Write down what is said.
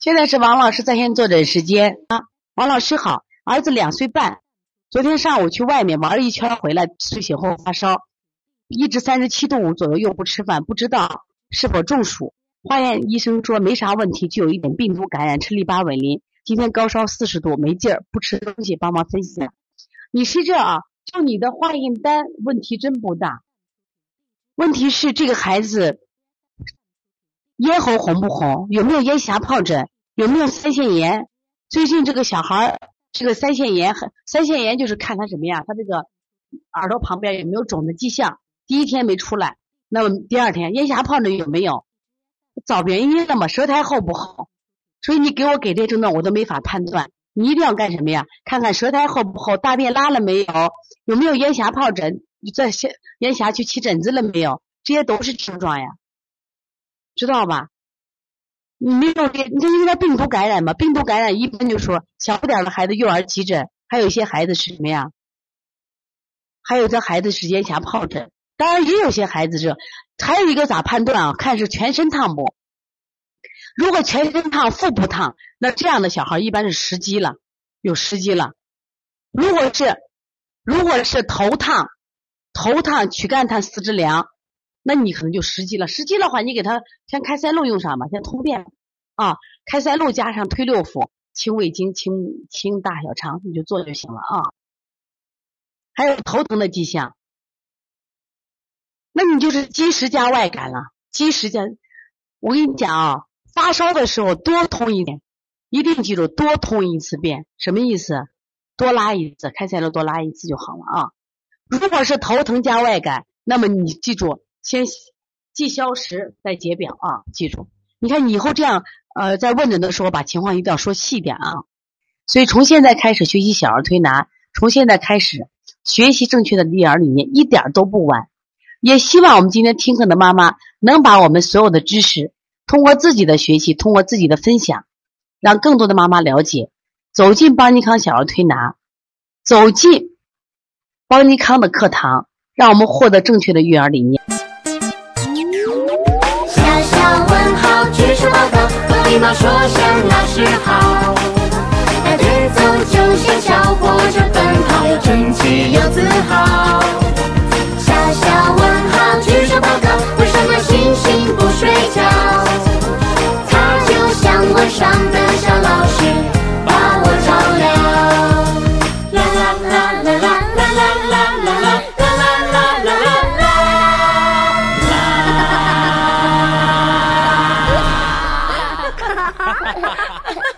现在是王老师在线坐诊时间啊！王老师好，儿子两岁半，昨天上午去外面玩了一圈回来，睡醒后发烧，一直三十七度五左右，又不吃饭，不知道是否中暑。化验医生说没啥问题，就有一点病毒感染，吃利巴韦林。今天高烧四十度，没劲儿，不吃东西，帮忙分析。你是这啊？就你的化验单问题真不大，问题是这个孩子咽喉红不红？有没有咽峡疱疹？有没有腮腺炎？最近这个小孩儿这个腮腺炎，腮腺炎就是看他什么呀？他这个耳朵旁边有没有肿的迹象？第一天没出来，那么第二天咽峡疱疹有没有？找原因了嘛？舌苔厚不厚？所以你给我给这症状，我都没法判断。你一定要干什么呀？看看舌苔厚不厚，大便拉了没有？有没有咽峡疱疹？在咽咽峡去起疹子了没有？这些都是症状呀，知道吧？你没有这，你这应该病毒感染吧？病毒感染一般就说小不点的孩子幼儿急诊，还有一些孩子是什么呀？还有这孩子是咽峡疱疹，当然也有些孩子是，还有一个咋判断啊？看是全身烫不？如果全身烫、腹部烫，那这样的小孩一般是食积了，有食积了。如果是如果是头烫、头烫、躯干烫、四肢凉，那你可能就食积了。食积的话，你给他先开塞露用上吧，先通便啊。开塞露加上推六腑、清胃经、清清大小肠，你就做就行了啊。还有头疼的迹象，那你就是积食加外感了。积食加，我跟你讲啊。发烧的时候多通一点，一定记住多通一次便，什么意思？多拉一次，开塞露多拉一次就好了啊。如果是头疼加外感，那么你记住先记消食再解表啊，记住。你看以后这样呃，在问诊的时候把情况一定要说细点啊。所以从现在开始学习小儿推拿，从现在开始学习正确的育儿理念，一点都不晚。也希望我们今天听课的妈妈能把我们所有的知识。通过自己的学习，通过自己的分享，让更多的妈妈了解，走进邦尼康小儿推拿，走进邦尼康的课堂，让我们获得正确的育儿理念。小小问号，举手报告，和礼貌说声老师好。哈哈哈哈哈